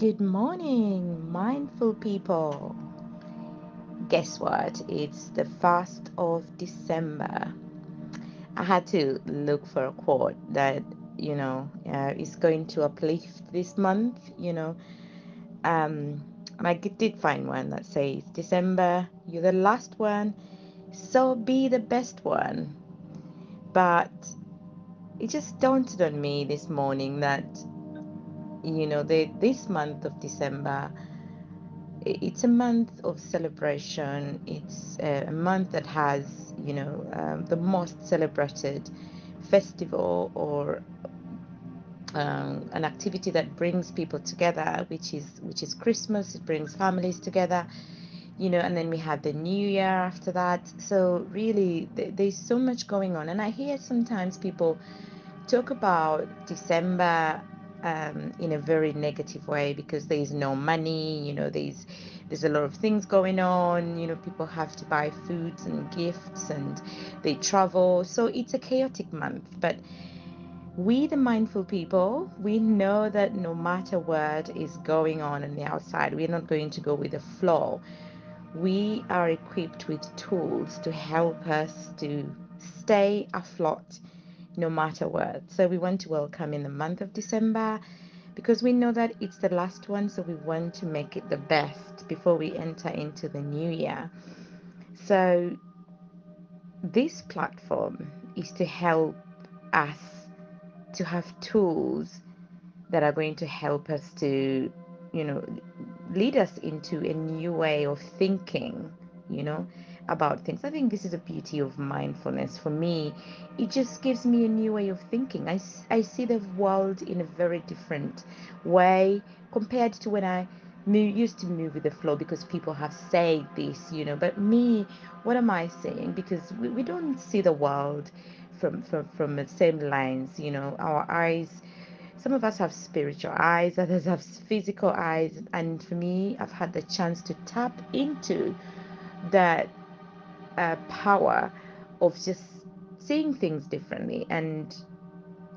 Good morning, mindful people. Guess what? It's the 1st of December. I had to look for a quote that, you know, uh, is going to uplift this month, you know. Um, and I did find one that says, December, you're the last one, so be the best one. But it just dawned on me this morning that, you know, this month of December, it's a month of celebration. It's a month that has, you know, um, the most celebrated festival or um, an activity that brings people together, which is which is Christmas. It brings families together, you know, and then we have the New Year after that. So really, th- there's so much going on, and I hear sometimes people talk about December um, in a very negative way because there is no money. You know, there's there's a lot of things going on. You know, people have to buy foods and gifts, and they travel. So it's a chaotic month. But we, the mindful people, we know that no matter what is going on on the outside, we're not going to go with the flow. We are equipped with tools to help us to stay afloat no matter what. So we want to welcome in the month of December because we know that it's the last one, so we want to make it the best before we enter into the new year. So this platform is to help us to have tools that are going to help us to, you know, lead us into a new way of thinking, you know, about things. I think this is the beauty of mindfulness. For me, it just gives me a new way of thinking. I, I see the world in a very different way compared to when I move, used to move with the flow because people have said this, you know. But me, what am I saying? Because we, we don't see the world from, from, from the same lines, you know. Our eyes some of us have spiritual eyes, others have physical eyes. And for me, I've had the chance to tap into that power of just seeing things differently. And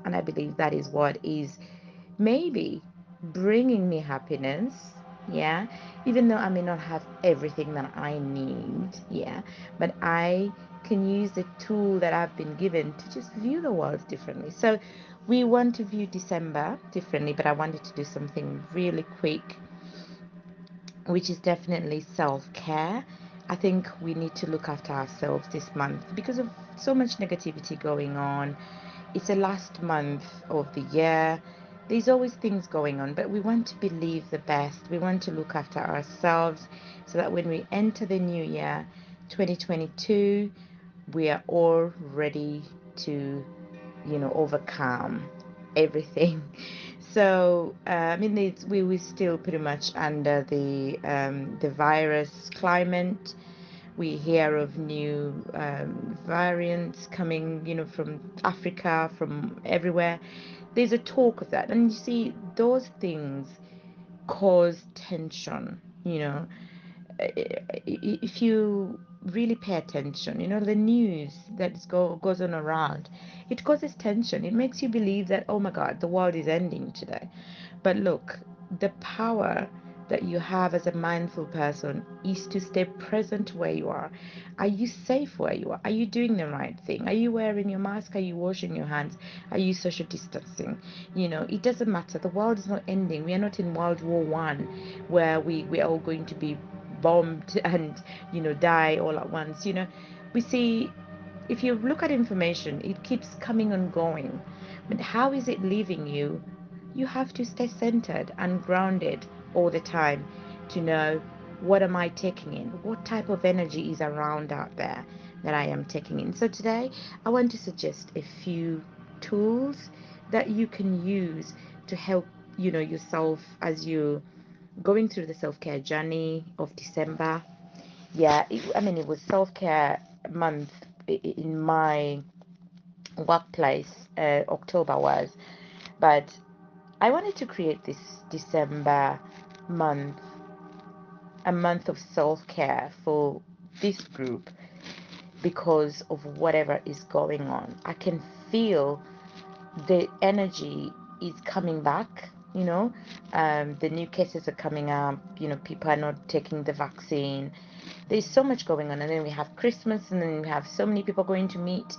and I believe that is what is maybe bringing me happiness. Yeah, even though I may not have everything that I need. Yeah, but I can use the tool that I've been given to just view the world differently. So we want to view December differently, but I wanted to do something really quick, which is definitely self care. I think we need to look after ourselves this month because of so much negativity going on. It's the last month of the year. There's always things going on, but we want to believe the best. We want to look after ourselves so that when we enter the new year, 2022, we are all ready to you know overcome everything so uh, i mean it's, we were still pretty much under the um, the virus climate. We hear of new um, variants coming you know from africa from everywhere. There's a talk of that. And you see those things cause tension you know. If you really pay attention, you know, the news that go, goes on around, it causes tension. It makes you believe that, oh my God, the world is ending today. But look, the power that you have as a mindful person is to stay present where you are. Are you safe where you are? Are you doing the right thing? Are you wearing your mask? Are you washing your hands? Are you social distancing? You know, it doesn't matter. The world is not ending. We are not in World War One where we, we are all going to be bombed and you know die all at once you know. We see if you look at information it keeps coming and going. But how is it leaving you? You have to stay centered and grounded all the time to know what am i taking in? What type of energy is around out there that i am taking in? So today i want to suggest a few tools that you can use to help you know yourself as you going through the self care journey of December. Yeah, it, I mean, it was self care month in my workplace, uh, October was, but I wanted to create this December month, a month of self care for this group because of whatever is going on. I can feel the energy is coming back you know? Um, the new cases are coming up you know people are not taking the vaccine. There's so much going on and then we have christmas and then we have so many people going to meet.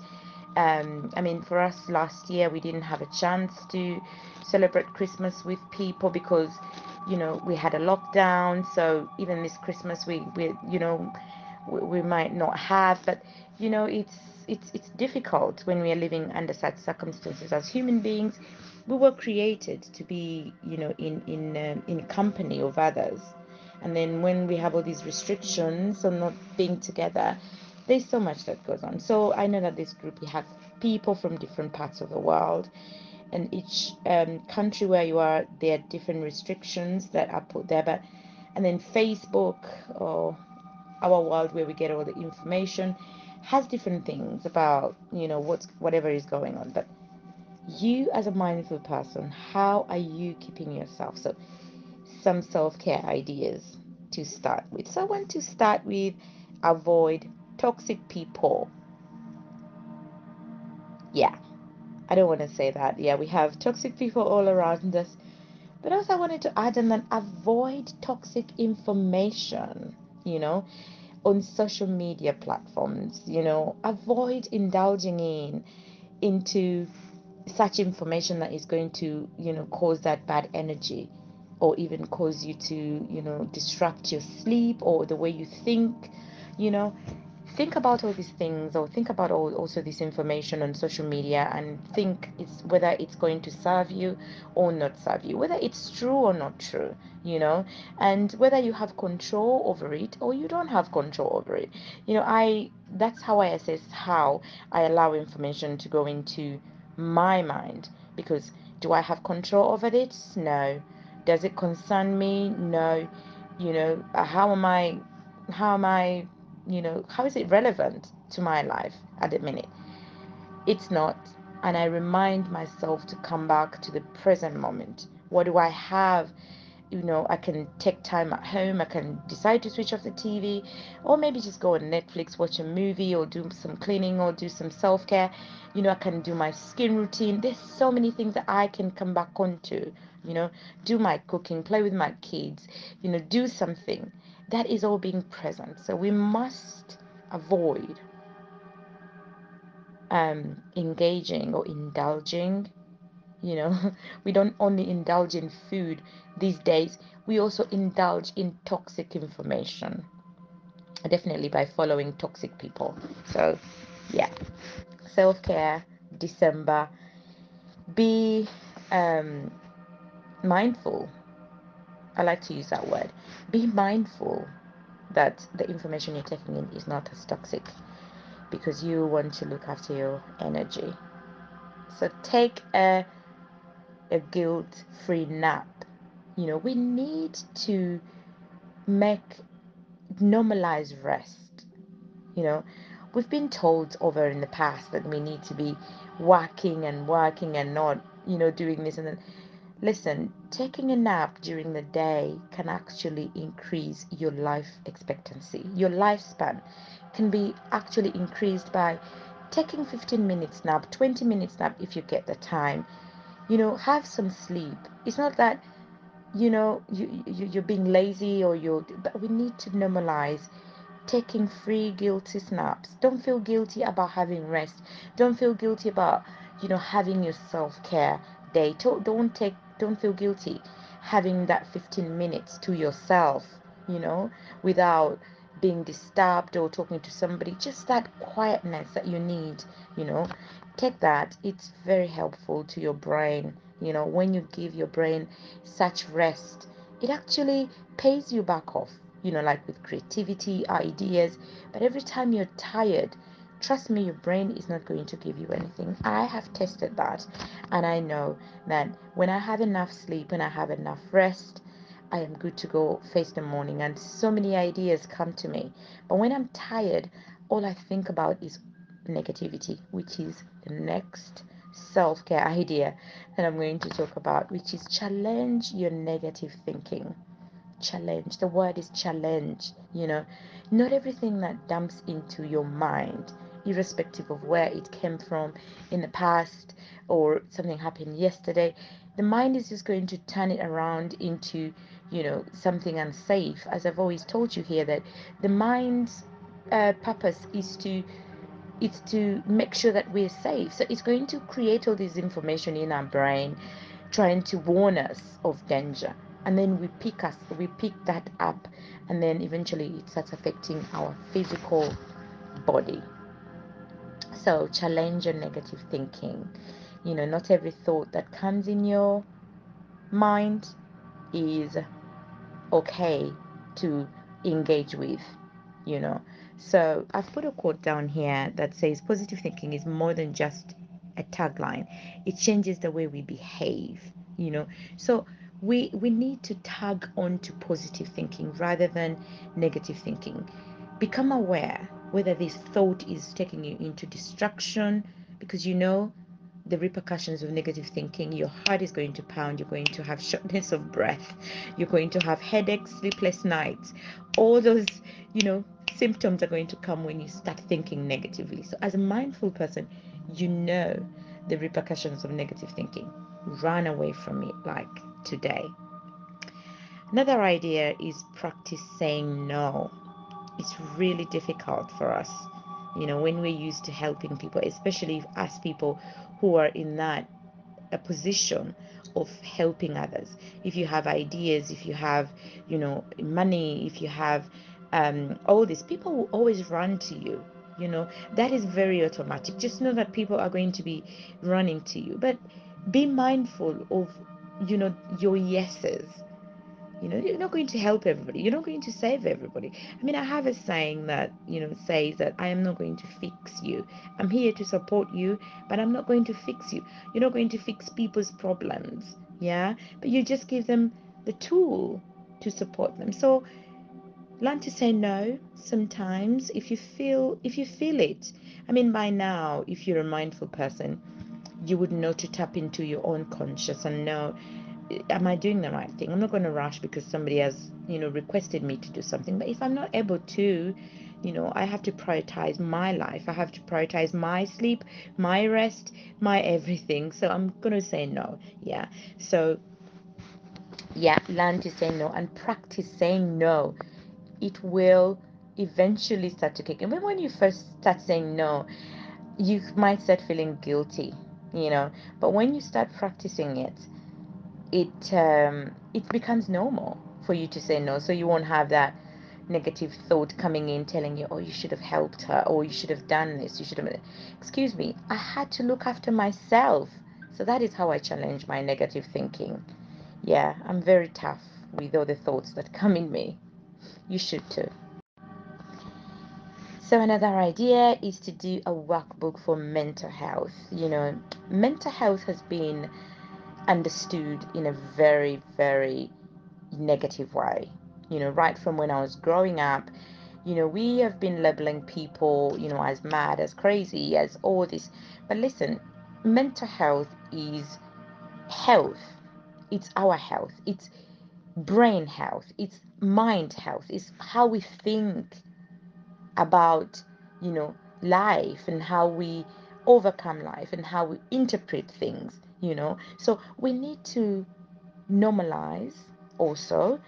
Um, i mean for us last year we didn't have a chance to celebrate christmas with people because you know we had a lockdown. So even this christmas we, we you know we, we might not have. But you know it's it's it's difficult when we are living under such circumstances as human beings we were created to be you know in in um, in company of others. And then when we have all these restrictions on not being together there's so much that goes on. So i know that this group we have people from different parts of the world. And each um, country where you are there are different restrictions that are put there. But and then facebook or our world where we get all the information has different things about you know what's whatever is going on. But you as a mindful person how are you keeping yourself? So some self-care ideas to start with. So i want to start with avoid toxic people. Yeah. I don't want to say that. Yeah we have toxic people all around us. But also i wanted to add and then avoid toxic information you know on social media platforms you know. Avoid indulging in into such information that is going to you know cause that bad energy or even cause you to you know disrupt your sleep or the way you think you know. Think about all these things or think about all also this information on social media and think it's whether it's going to serve you or not serve you whether it's true or not true you know. And whether you have control over it or you don't have control over it. You know i that's how i assess how i allow information to go into my mind because do i have control over it no. Does it concern me? No. You know uh, how am i how am i you know how is it relevant to my life at the minute? It's not. And i remind myself to come back to the present moment. What do i have you know i can take time at home i can decide to switch off the tv or maybe just go on netflix watch a movie or do some cleaning or do some self-care. You know i can do my skin routine. There's so many things that i can come back onto you know. Do my cooking play with my kids you know do something that is all being present. So we must avoid um, engaging or indulging you know we don't only indulge in food these days we also indulge in toxic information. Definitely by following toxic people. So yeah. Self-care december. Be um, mindful. I like to use that word. Be mindful that the information you're taking in is not as toxic because you want to look after your energy. So take a a guilt free nap. You know we need to make normalize rest. You know we've been told over in the past that we need to be working and working and not you know doing this and then listen taking a nap during the day can actually increase your life expectancy. Your lifespan can be actually increased by taking 15 minutes nap 20 minutes nap if you get the time you know have some sleep. It's not that you know you, you you're being lazy or you're but we need to normalize taking free guilty snaps. Don't feel guilty about having rest. Don't feel guilty about you know having your self-care day. Don't take don't feel guilty having that 15 minutes to yourself you know without being disturbed or talking to somebody just that quietness that you need you know. Take that. It's very helpful to your brain you know. When you give your brain such rest it actually pays you back off you know like with creativity ideas. But every time you're tired trust me your brain is not going to give you anything. I have tested that and i know that when i have enough sleep and i have enough rest i am good to go face the morning and so many ideas come to me. But when i'm tired all i think about is negativity which is the next self-care idea that i'm going to talk about which is challenge your negative thinking. Challenge. The word is challenge you know. Not everything that dumps into your mind irrespective of where it came from in the past or something happened yesterday the mind is just going to turn it around into you know something unsafe. As i've always told you here that the mind's uh, purpose is to it's to make sure that we're safe. So it's going to create all this information in our brain trying to warn us of danger. And then we pick us we pick that up and then eventually it starts affecting our physical body. So challenge your negative thinking. You know not every thought that comes in your mind is okay to engage with, you know. So I've put a quote down here that says positive thinking is more than just a tagline. It changes the way we behave, you know. So we we need to tag on to positive thinking rather than negative thinking. Become aware whether this thought is taking you into destruction because you know the repercussions of negative thinking, your heart is going to pound, you're going to have shortness of breath, you're going to have headaches, sleepless nights. All those, you know, symptoms are going to come when you start thinking negatively. So, as a mindful person, you know the repercussions of negative thinking. Run away from it like today. Another idea is practice saying no. It's really difficult for us, you know, when we're used to helping people, especially us people who are in that a position of helping others. If you have ideas if you have you know money if you have um, all this people will always run to you you know? That is very automatic. Just know that people are going to be running to you. But be mindful of you know your yeses you know, you're not going to help everybody. You're not going to save everybody. I mean, I have a saying that, you know, says that I am not going to fix you. I'm here to support you, but I'm not going to fix you. You're not going to fix people's problems. Yeah. But you just give them the tool to support them. So learn to say no sometimes if you feel if you feel it. I mean by now, if you're a mindful person, you would know to tap into your own conscious and know am I doing the right thing? I'm not going to rush because somebody has, you know, requested me to do something. But if I'm not able to, you know, I have to prioritize my life. I have to prioritize my sleep, my rest, my everything. So I'm going to say no. Yeah. So, yeah, learn to say no and practice saying no. It will eventually start to kick. But when you first start saying no, you might start feeling guilty, you know. But when you start practicing it, it um, it becomes normal for you to say no. So you won't have that negative thought coming in telling you, oh, you should have helped her, or you should have done this, you should have. Excuse me, I had to look after myself. So that is how I challenge my negative thinking. Yeah, I'm very tough with all the thoughts that come in me. You should too. So another idea is to do a workbook for mental health. You know, mental health has been understood in a very, very negative way. You know, right from when I was growing up, you know, we have been labeling people, you know, as mad, as crazy, as all this. But listen, mental health is health. It's our health. It's brain health. It's mind health. It's how we think about, you know, life and how we overcome life and how we interpret things, you know. So we need to normalize also,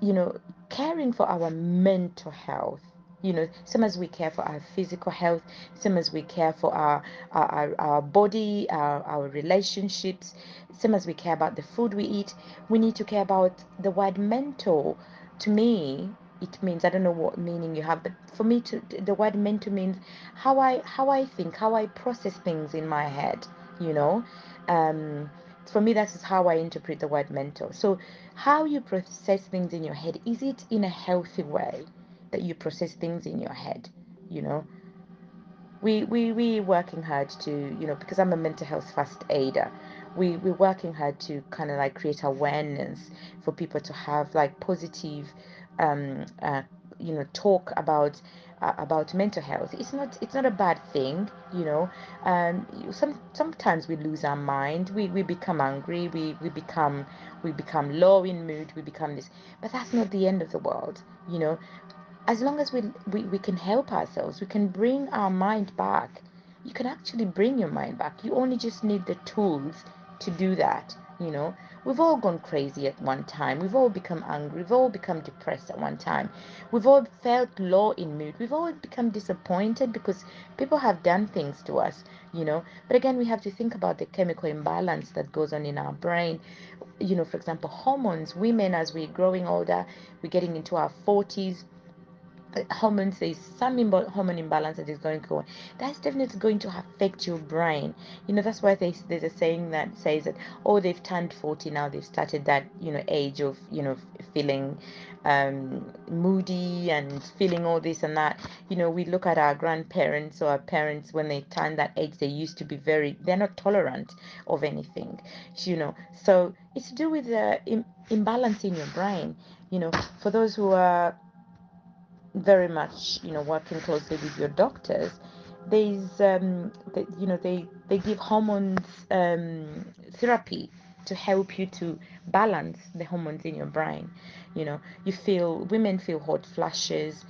you know, caring for our mental health. You know, same as we care for our physical health, same as we care for our our, our, body, our, our relationships, same as we care about the food we eat, we need to care about the word mental. To me, it means I don't know what meaning you have, but for me to the word mental means how I how I think, how I process things in my head, you know. Um for me that is how I interpret the word mental. So how you process things in your head, is it in a healthy way that you process things in your head? You know, we we we working hard to you know because i'm a mental health first aider we we're working hard to kind of like create awareness for people to have like positive um uh, you know talk about about mental health. It's not it's not a bad thing you know um some sometimes we lose our mind. We we become angry. We we become we become low in mood. We become this. But that's not the end of the world you know. As long as we, we, we can help ourselves, we can bring our mind back. You can actually bring your mind back. You only just need the tools to do that you know we've all gone crazy at one time. We've all become angry. We've all become depressed at one time. We've all felt low in mood. We've all become disappointed because people have done things to us you know. But again we have to think about the chemical imbalance that goes on in our brain. You know for example hormones women as we're growing older we're getting into our 40s hormones there's some imba- hormone imbalance that is going on. That's definitely going to affect your brain. You know that's why there's, there's a saying that says that oh they've turned 40 now they've started that you know age of you know feeling um, moody and feeling all this and that. You know we look at our grandparents or our parents when they turn that age they used to be very they're not tolerant of anything you know. So it's to do with the Im- imbalance in your brain. You know for those who are very much you know working closely with your doctors there's um you know they they give hormones um therapy to help you to balance the hormones in your brain. You know you feel women feel hot flashes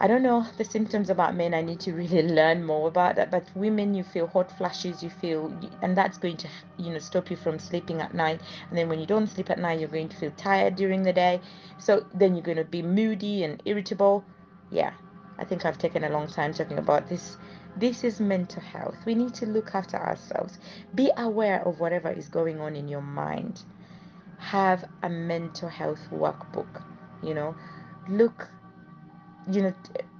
I don't know the symptoms about men. I need to really learn more about that. But women, you feel hot flashes, you feel, and that's going to, you know, stop you from sleeping at night. And then when you don't sleep at night, you're going to feel tired during the day. So then you're going to be moody and irritable. Yeah, I think I've taken a long time talking about this. This is mental health. We need to look after ourselves. Be aware of whatever is going on in your mind. Have a mental health workbook. You know, look you know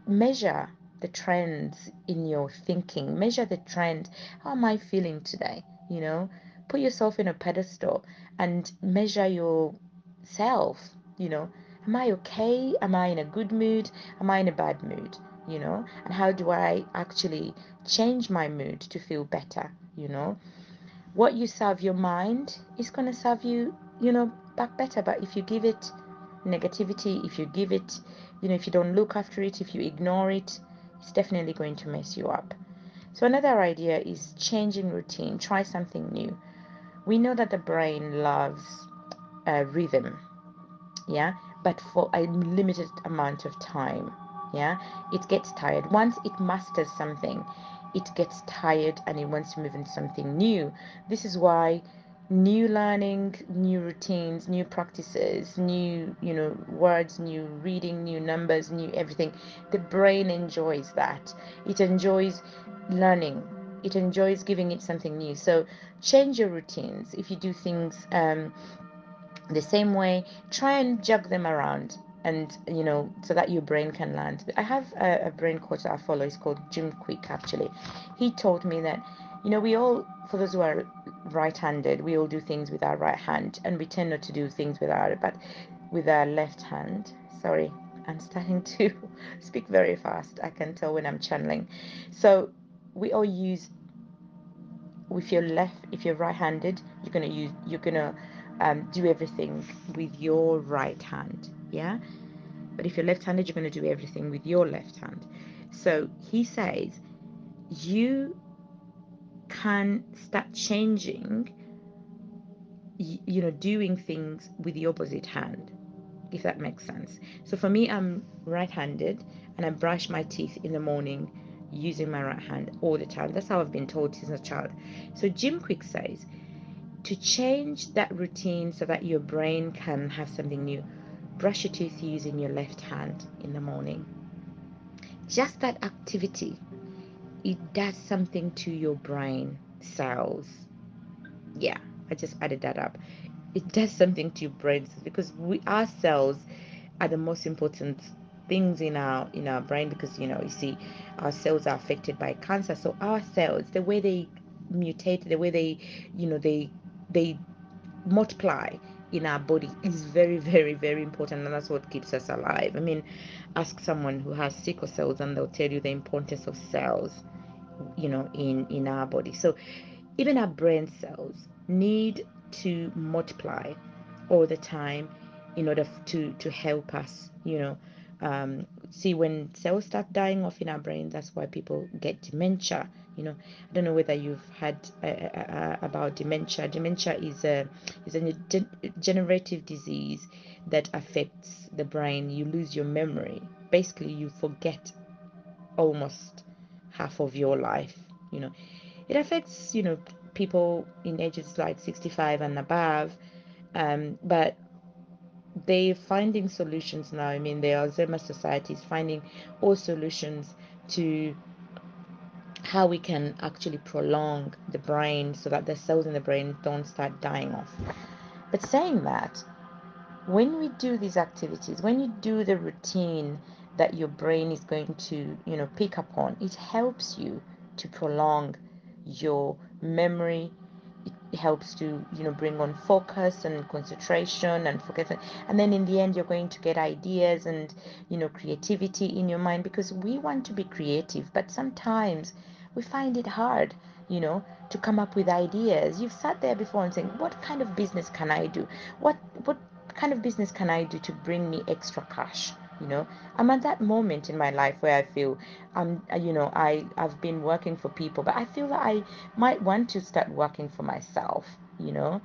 measure the trends in your thinking measure the trend. How am i feeling today? You know put yourself in a pedestal and measure yourself you know. Am i okay? Am i in a good mood? Am i in a bad mood? You know and how do i actually change my mood to feel better you know? What you serve your mind is going to serve you you know back better. But if you give it negativity if you give it you know if you don't look after it if you ignore it it's definitely going to mess you up. So another idea is changing routine. Try something new. We know that the brain loves uh, rhythm yeah but for a limited amount of time yeah. It gets tired. Once it masters something it gets tired and it wants to move into something new. This is why new learning new routines new practices new you know words new reading new numbers new everything. The brain enjoys that. It enjoys learning. It enjoys giving it something new. So change your routines. If you do things um, the same way try and jug them around and you know so that your brain can learn. I have a, a brain coach that i follow. It's called Jim Kwik actually. He told me that you know we all for those who are right-handed. We all do things with our right hand and we tend not to do things with our but with our left hand. Sorry i'm starting to speak very fast. I can tell when i'm channeling. So we all use if you're left if you're right-handed you're gonna use you're gonna um, do everything with your right hand yeah? But if you're left-handed you're going to do everything with your left hand. So he says you can start changing you know doing things with the opposite hand if that makes sense. So for me i'm right-handed and i brush my teeth in the morning using my right hand all the time. That's how i've been told since a child. So Jim Kwik says to change that routine so that your brain can have something new, brush your teeth using your left hand in the morning. Just that activity, it does something to your brain cells. Yeah, I just added that up. It does something to your brain because we our cells are the most important things in our in our brain because you know you see our cells are affected by cancer so our cells the way they mutate the way they you know they they multiply in our body is very very very important and that's what keeps us alive. I mean ask someone who has sickle cells and they'll tell you the importance of cells you know in in our body. So even our brain cells need to multiply all the time in order to to help us you know. Um, see when cells start dying off in our brain that's why people get dementia you know i don't know whether you've had uh, uh, uh about dementia. Dementia is a is a degenerative disease that affects the brain. You lose your memory. Basically you forget almost half of your life you know. It affects you know people in ages like 65 and above, um, but they're finding solutions now. I mean, the Alzheimer's Society is finding all solutions to how we can actually prolong the brain so that the cells in the brain don't start dying off. But saying that, when we do these activities, when you do the routine that your brain is going to, you know, pick up on, it helps you to prolong your memory. It helps to, you know, bring on focus and concentration and focus. And then in the end, you're going to get ideas and, you know, creativity in your mind because we want to be creative, but sometimes we find it hard, you know, to come up with ideas. You've sat there before and saying, what kind of business can I do? What, what kind of business can I do to bring me extra cash? You know, I'm at that moment in my life where I feel I'm, you know, I, I've been working for people, but I feel that I might want to start working for myself, you know.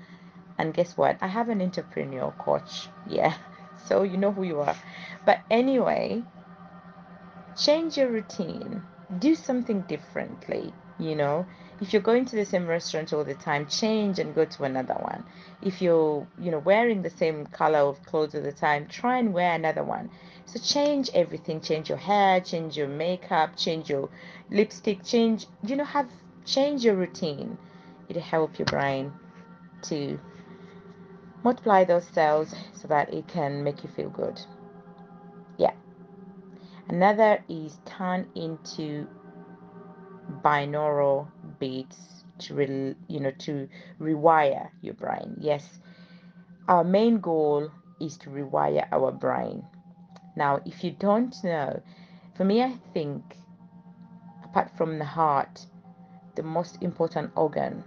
And guess what? I have an entrepreneurial coach. Yeah. So you know who you are. But anyway, change your routine. Do something differently, you know? If you're going to the same restaurant all the time change and go to another one. If you're you know wearing the same color of clothes all the time try and wear another one. So change everything. Change your hair change your makeup change your lipstick change you know have change your routine. It'll help your brain to multiply those cells so that it can make you feel good another is turn into binaural beats to re, you know to rewire your brain. Yes our main goal is to rewire our brain. Now if you don't know for me i think apart from the heart the most important organ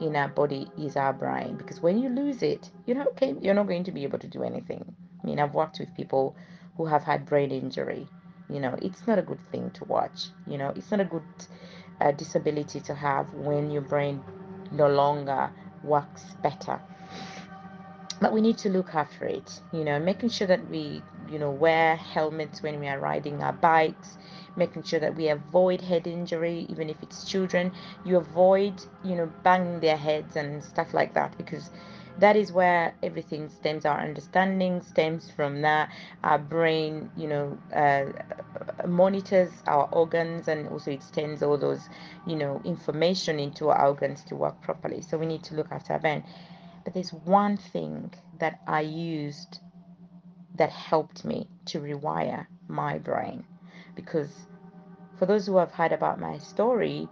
in our body is our brain. Because when you lose it you're not okay, you're not going to be able to do anything. I mean i've worked with people who have had brain injury you know it's not a good thing to watch you know it's not a good uh, disability to have when your brain no longer works better. But we need to look after it you know making sure that we you know wear helmets when we are riding our bikes making sure that we avoid head injury even if it's children. You avoid you know banging their heads and stuff like that because that is where everything stems our understanding stems from that. Our brain you know uh, monitors our organs and also extends all those you know information into our organs to work properly. So we need to look after our brain. But there's one thing that I used that helped me to rewire my brain. Because for those who have heard about my story,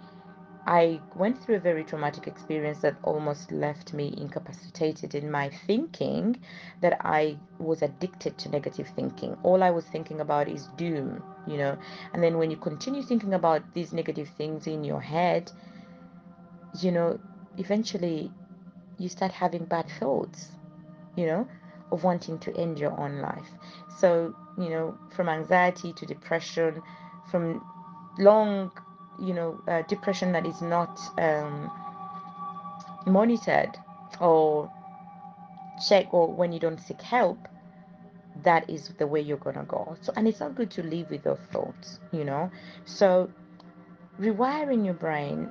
I went through a very traumatic experience that almost left me incapacitated in my thinking that I was addicted to negative thinking. All I was thinking about is doom, you know. And then when you continue thinking about these negative things in your head, you know, eventually you start having bad thoughts, you know, of wanting to end your own life. So, you know, from anxiety to depression, from long, you know, uh, depression that is not um, monitored or checked, or when you don't seek help, that is the way you're gonna go. So, and it's not good to live with those thoughts, you know. So, rewiring your brain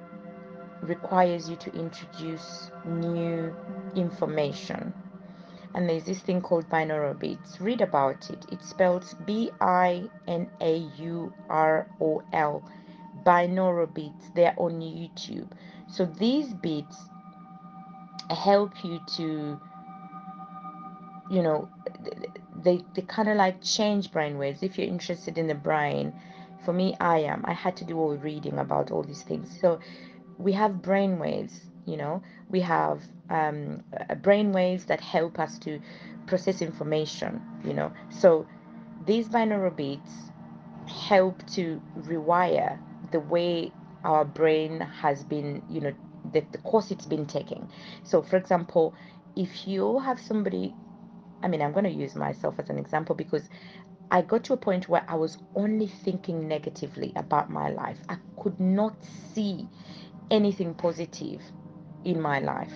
requires you to introduce new information and there's this thing called binaural beats. Read about it. It's spelled B I N A U R O L. Binaural beats. They're on YouTube. So these beats help you to, you know, they, they kind of like change brain waves. If you're interested in the brain, for me, I am. I had to do all reading about all these things. So we have brain waves, you know, we have um, brain waves that help us to process information, you know. So these binaural beats help to rewire the way our brain has been, you know, the, the course it's been taking. So, for example, if you have somebody, I mean, I'm going to use myself as an example because I got to a point where I was only thinking negatively about my life. I could not see anything positive in my life,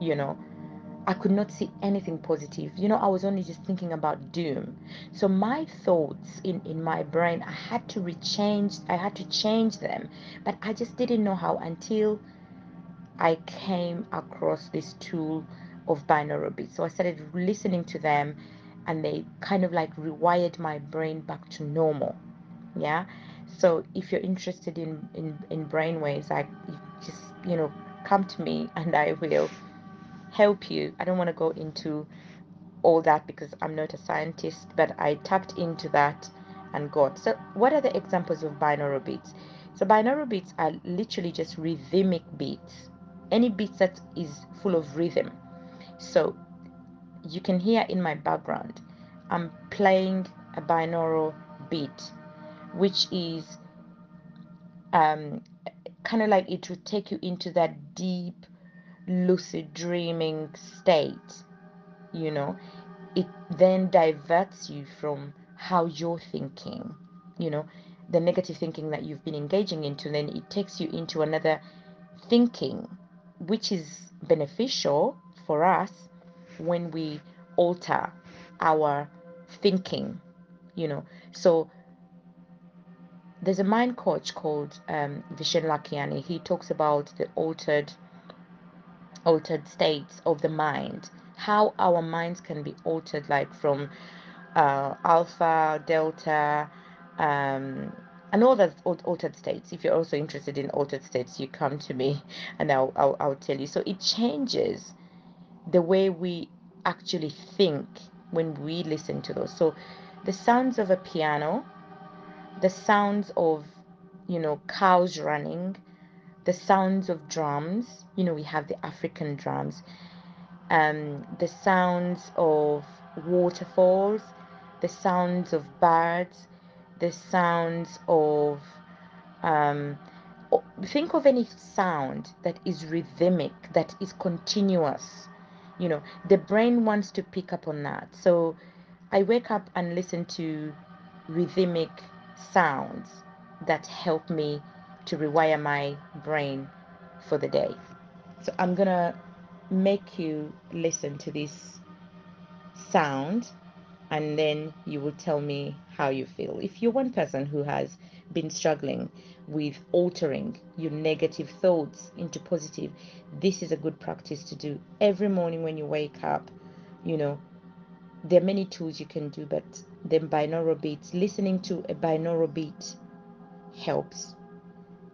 you know. I could not see anything positive. You know, I was only just thinking about doom. So my thoughts in, in my brain, I had to rechange, I had to change them. But I just didn't know how until I came across this tool of binaural beats. So I started listening to them and they kind of like rewired my brain back to normal. Yeah. So if you're interested in in, in brain waves, I just you know come to me and I will help you. I don't want to go into all that because I'm not a scientist, but I tapped into that and got. So, what are the examples of binaural beats? So, binaural beats are literally just rhythmic beats, any beat that is full of rhythm. So, you can hear in my background, I'm playing a binaural beat, which is um, kind of like it would take you into that deep, lucid dreaming state, you know it then diverts you from how you're thinking, you know, the negative thinking that you've been engaging into, then it takes you into another thinking, which is beneficial for us when we alter our thinking, you know. So there's a mind coach called um, Vishen Lakhiani. He talks about the altered altered states of the mind, how our minds can be altered, like from uh, alpha, delta, um, and all the altered states. If you're also interested in altered states, you come to me and I'll, I'll, I'll tell you. So it changes the way we actually think when we listen to those. So the sounds of a piano, the sounds of, you know, cows running, the sounds of drums, you know, we have the African drums, um, the sounds of waterfalls, the sounds of birds, the sounds of um, think of any sound that is rhythmic, that is continuous. You know, the brain wants to pick up on that. So I wake up and listen to rhythmic sounds that help me to rewire my brain for the day. So I'm gonna make you listen to this sound and then you will tell me how you feel. If you're one person who has been struggling with altering your negative thoughts into positive, this is a good practice to do every morning when you wake up. You know, there are many tools you can do, but the binaural beats, listening to a binaural beat helps.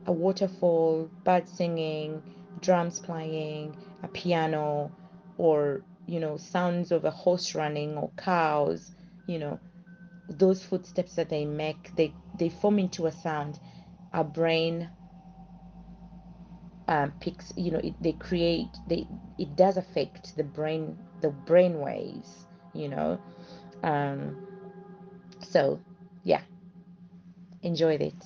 A waterfall, bird singing, drums playing, a piano, or you know, sounds of a horse running or cows, you know, those footsteps that they make, they, they form into a sound. Our brain um, picks, you know, it, they create, they, it does affect the brain, the brain waves, you know. Um, so, yeah, enjoy it.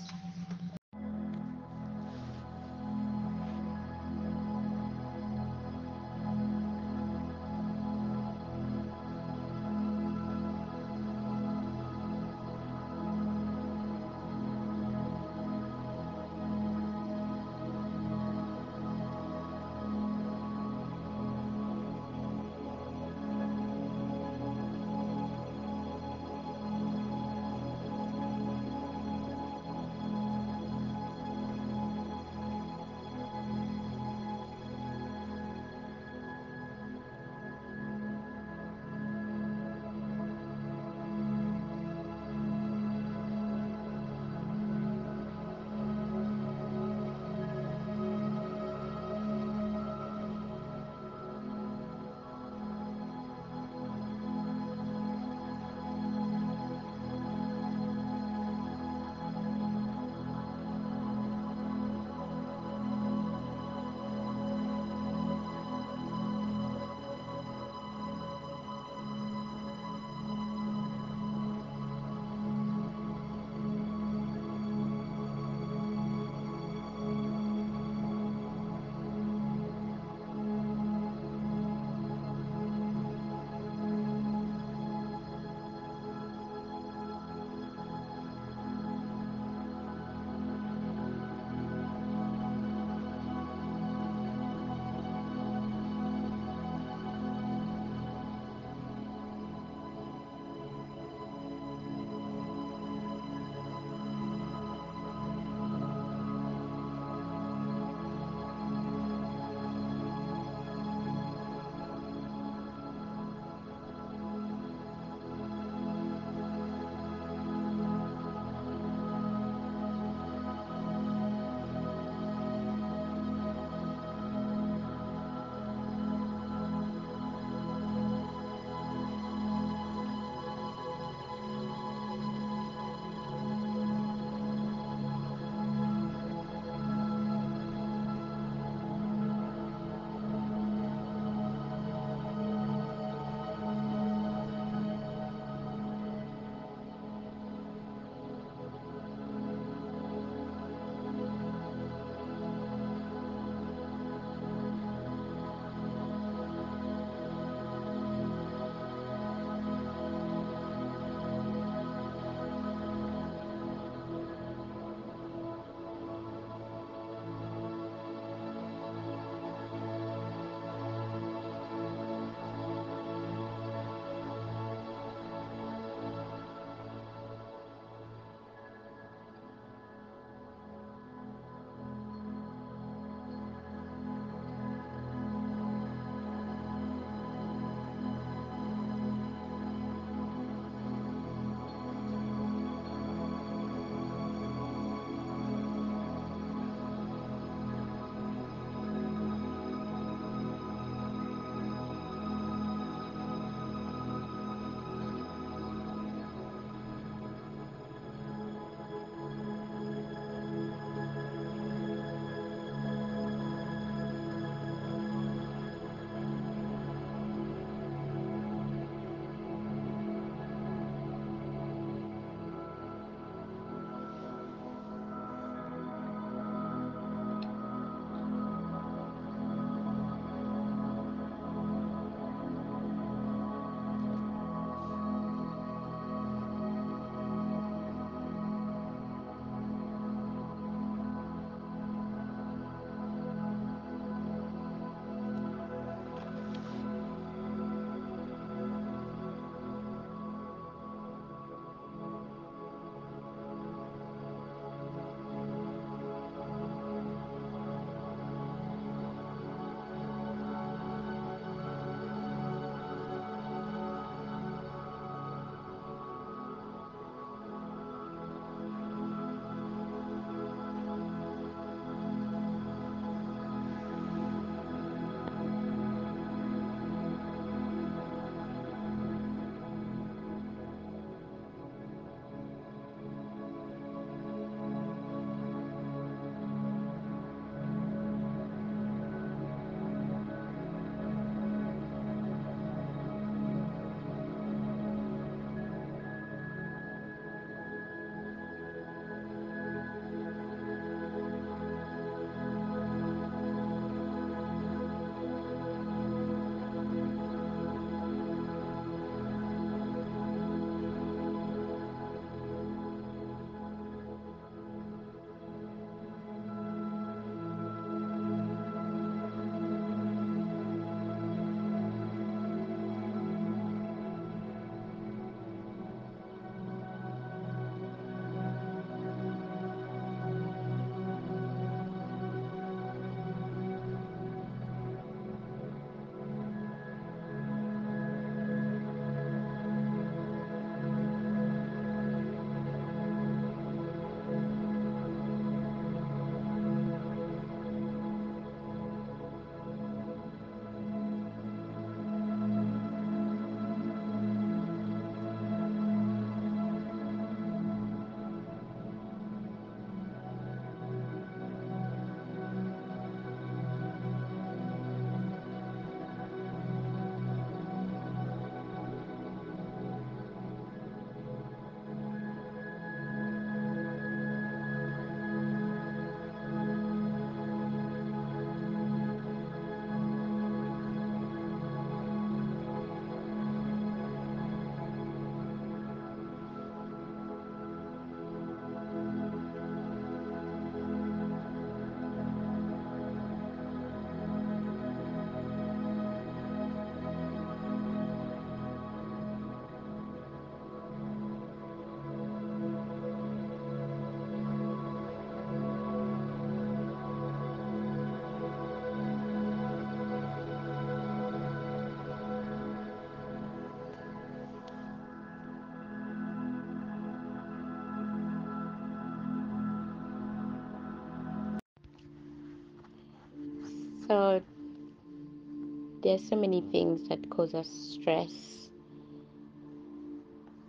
There are so many things that cause us stress,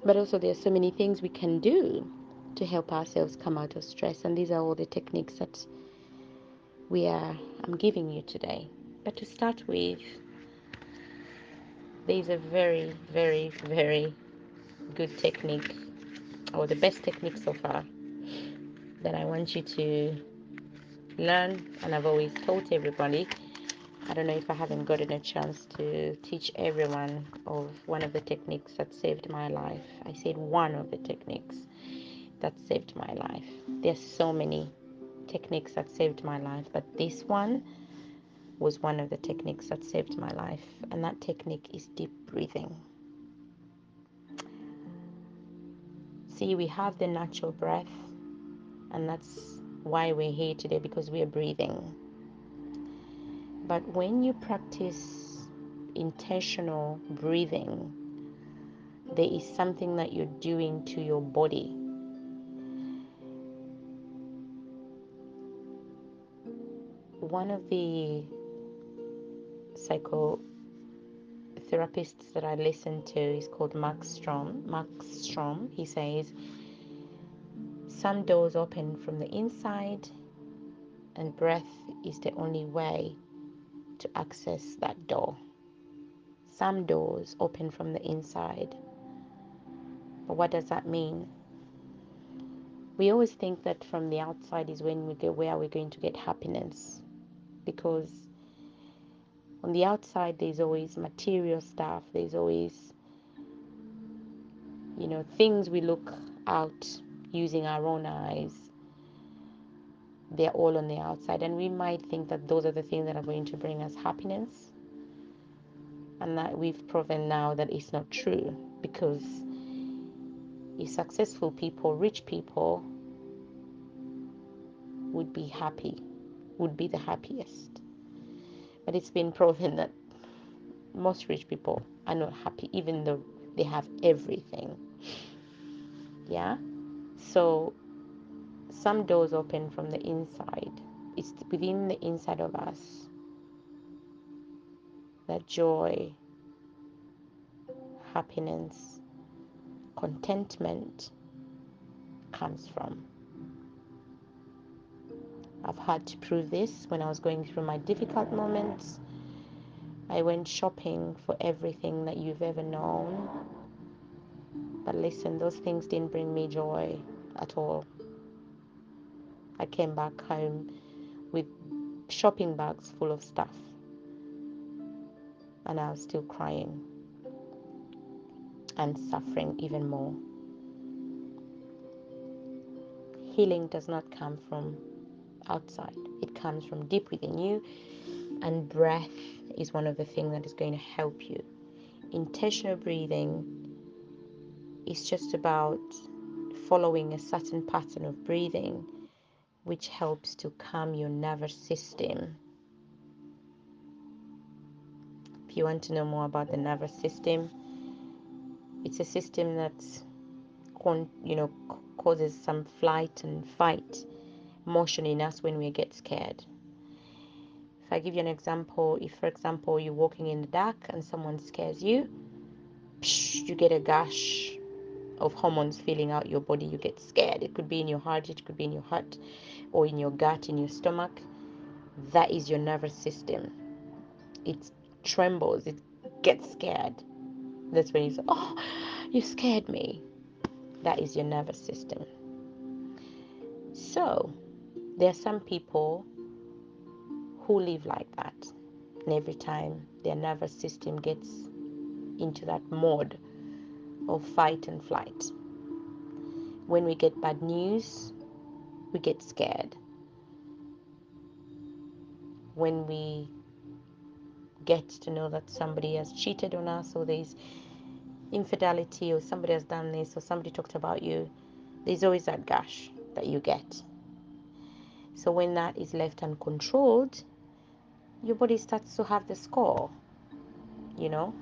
but also there are so many things we can do to help ourselves come out of stress. And these are all the techniques that we are I'm giving you today. But to start with, there is a very, very, very good technique, or the best technique so far, that I want you to learn. And I've always told everybody. I don't know if I haven't gotten a chance to teach everyone of one of the techniques that saved my life. I said one of the techniques that saved my life. There's so many techniques that saved my life, but this one was one of the techniques that saved my life, and that technique is deep breathing. See, we have the natural breath, and that's why we're here today because we're breathing. But when you practice intentional breathing, there is something that you're doing to your body. One of the psychotherapists that I listen to is called Max Strom. Max Strom, he says, some doors open from the inside, and breath is the only way to access that door. Some doors open from the inside. But what does that mean? We always think that from the outside is when we go where we're going to get happiness because on the outside there's always material stuff there's always you know things we look out using our own eyes they're all on the outside and we might think that those are the things that are going to bring us happiness and that we've proven now that it's not true because if successful people rich people would be happy would be the happiest but it's been proven that most rich people are not happy, even though they have everything. Yeah? So some doors open from the inside. It's within the inside of us that joy, happiness, contentment comes from. I've had to prove this when I was going through my difficult moments. I went shopping for everything that you've ever known. But listen, those things didn't bring me joy at all. I came back home with shopping bags full of stuff. And I was still crying and suffering even more. Healing does not come from outside. It comes from deep within you, and breath is one of the things that is going to help you. Intentional breathing is just about following a certain pattern of breathing, which helps to calm your nervous system. If you want to know more about the nervous system, it's a system that's you know causes some flight and fight motion in us when we get scared. If I give you an example, if for example you're walking in the dark and someone scares you, you get a gush of hormones filling out your body. You get scared. It could be in your heart, it could be in your heart, or in your gut, in your stomach. That is your nervous system. It trembles, it gets scared. That's when you say, Oh, you scared me. That is your nervous system. So, there are some people who live like that. And every time their nervous system gets into that mode of fight and flight, when we get bad news, we get scared. When we get to know that somebody has cheated on us or there's infidelity or somebody has done this or somebody talked about you, there's always that gush that you get. So when that is left uncontrolled, your body starts to have the score. You know,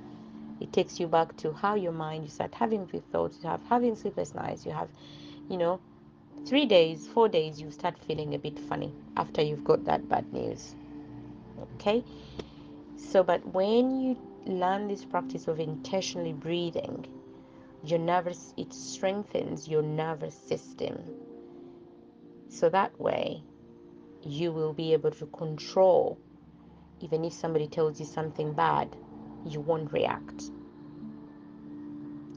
it takes you back to how your mind, you start having the thoughts, you have having sleepless nights, you have, you know, three days, four days, you start feeling a bit funny after you've got that bad news. Okay? So, but when you learn this practice of intentionally breathing, your nervous it strengthens your nervous system. So that way you will be able to control even if somebody tells you something bad, you won't react.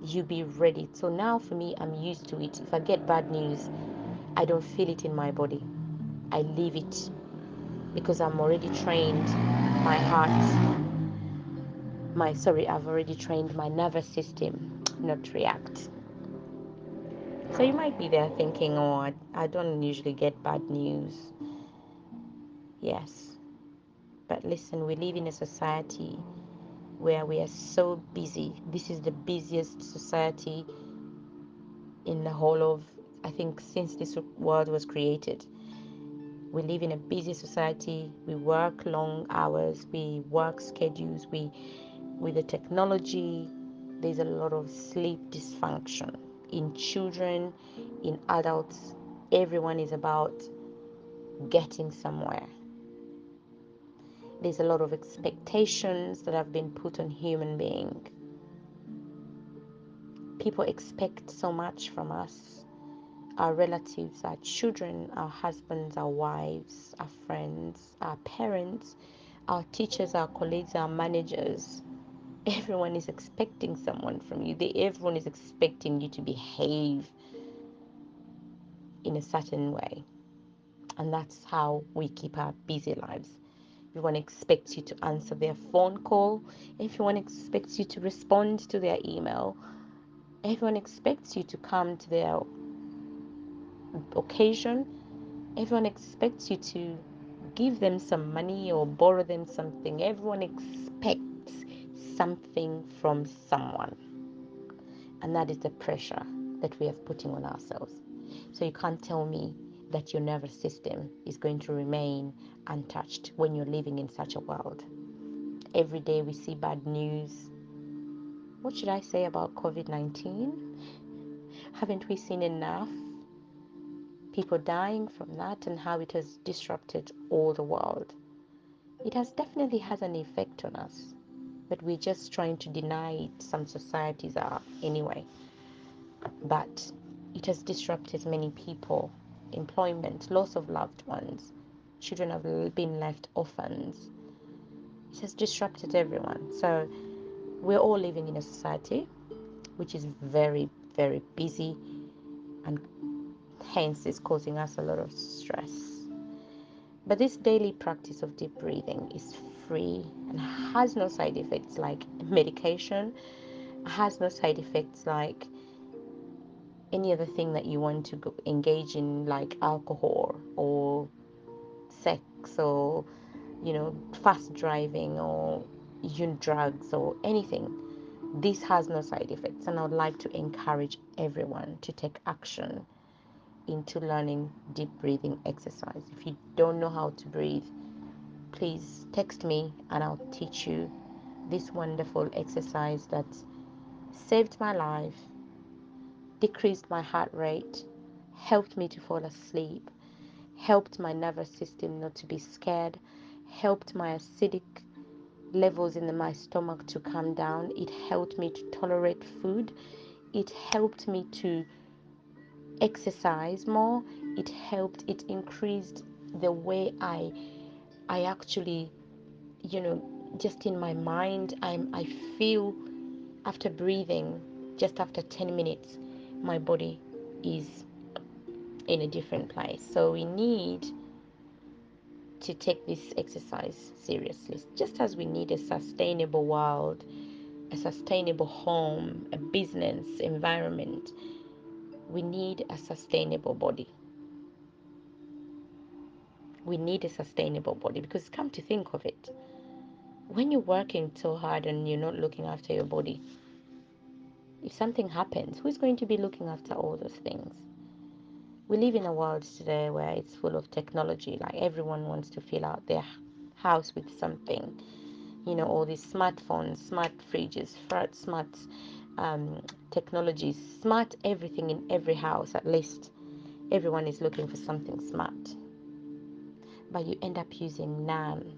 You'll be ready. So now for me, I'm used to it. If I get bad news, I don't feel it in my body. I leave it because I'm already trained my heart. My sorry, I've already trained my nervous system not react. So you might be there thinking, oh, I, I don't usually get bad news. Yes. But listen, we live in a society where we are so busy. This is the busiest society in the whole of, I think, since this world was created. We live in a busy society. We work long hours. We work schedules. We, with the technology, there's a lot of sleep dysfunction in children, in adults. Everyone is about getting somewhere. There's a lot of expectations that have been put on human being. People expect so much from us. Our relatives, our children, our husbands, our wives, our friends, our parents, our teachers, our colleagues, our managers. Everyone is expecting someone from you. They, everyone is expecting you to behave in a certain way. And that's how we keep our busy lives. Everyone expects you to answer their phone call. Everyone expects you to respond to their email. Everyone expects you to come to their occasion. Everyone expects you to give them some money or borrow them something. Everyone expects something from someone. And that is the pressure that we are putting on ourselves. So you can't tell me that your nervous system is going to remain untouched when you're living in such a world. Every day we see bad news. What should I say about COVID 19? Haven't we seen enough people dying from that and how it has disrupted all the world? It has definitely has an effect on us, but we're just trying to deny it. Some societies are anyway. But it has disrupted many people, employment, loss of loved ones, children have been left orphans. It has disrupted everyone. So we're all living in a society which is very, very busy and hence is causing us a lot of stress. But this daily practice of deep breathing is free and has no side effects like medication, has no side effects like any other thing that you want to engage in, like alcohol or sex or you know fast driving or using drugs or anything this has no side effects and i would like to encourage everyone to take action into learning deep breathing exercise if you don't know how to breathe please text me and i'll teach you this wonderful exercise that saved my life decreased my heart rate helped me to fall asleep helped my nervous system not to be scared, helped my acidic levels in my stomach to calm down. It helped me to tolerate food. It helped me to exercise more. It helped, it increased the way I I actually, you know, just in my mind, I'm I feel after breathing, just after 10 minutes, my body is in a different place. So we need to take this exercise seriously, just as we need a sustainable world, a sustainable home, a business environment. We need a sustainable body. We need a sustainable body because, come to think of it, when you're working so hard and you're not looking after your body, if something happens, who's going to be looking after all those things? we live in a world today where it's full of technology like everyone wants to fill out their house with something you know all these smartphones smart fridges smart um, technologies smart everything in every house at least everyone is looking for something smart but you end up using none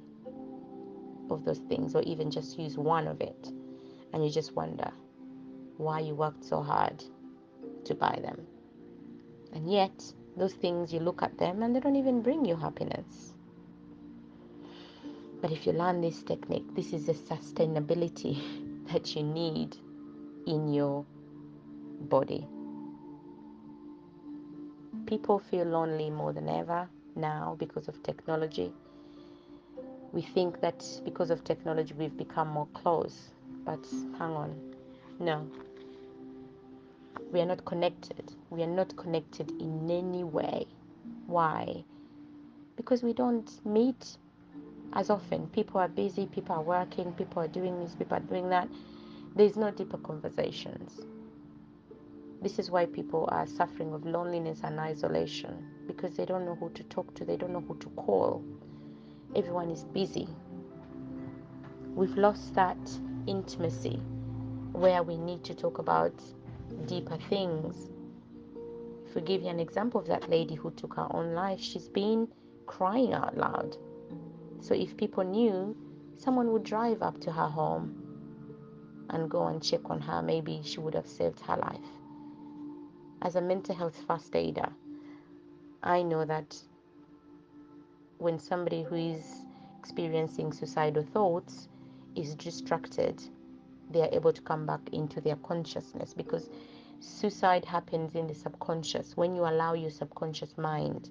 of those things or even just use one of it and you just wonder why you worked so hard to buy them. And yet, those things you look at them and they don't even bring you happiness. But if you learn this technique, this is the sustainability that you need in your body. People feel lonely more than ever now because of technology. We think that because of technology we've become more close, but hang on. No. We are not connected. We are not connected in any way. Why? Because we don't meet as often. People are busy, people are working, people are doing this, people are doing that. There's no deeper conversations. This is why people are suffering of loneliness and isolation because they don't know who to talk to, they don't know who to call. Everyone is busy. We've lost that intimacy where we need to talk about deeper things. If we give you an example of that lady who took her own life, she's been crying out loud. So if people knew, someone would drive up to her home and go and check on her, maybe she would have saved her life. As a mental health first aider, I know that when somebody who is experiencing suicidal thoughts is distracted, they are able to come back into their consciousness because suicide happens in the subconscious. When you allow your subconscious mind,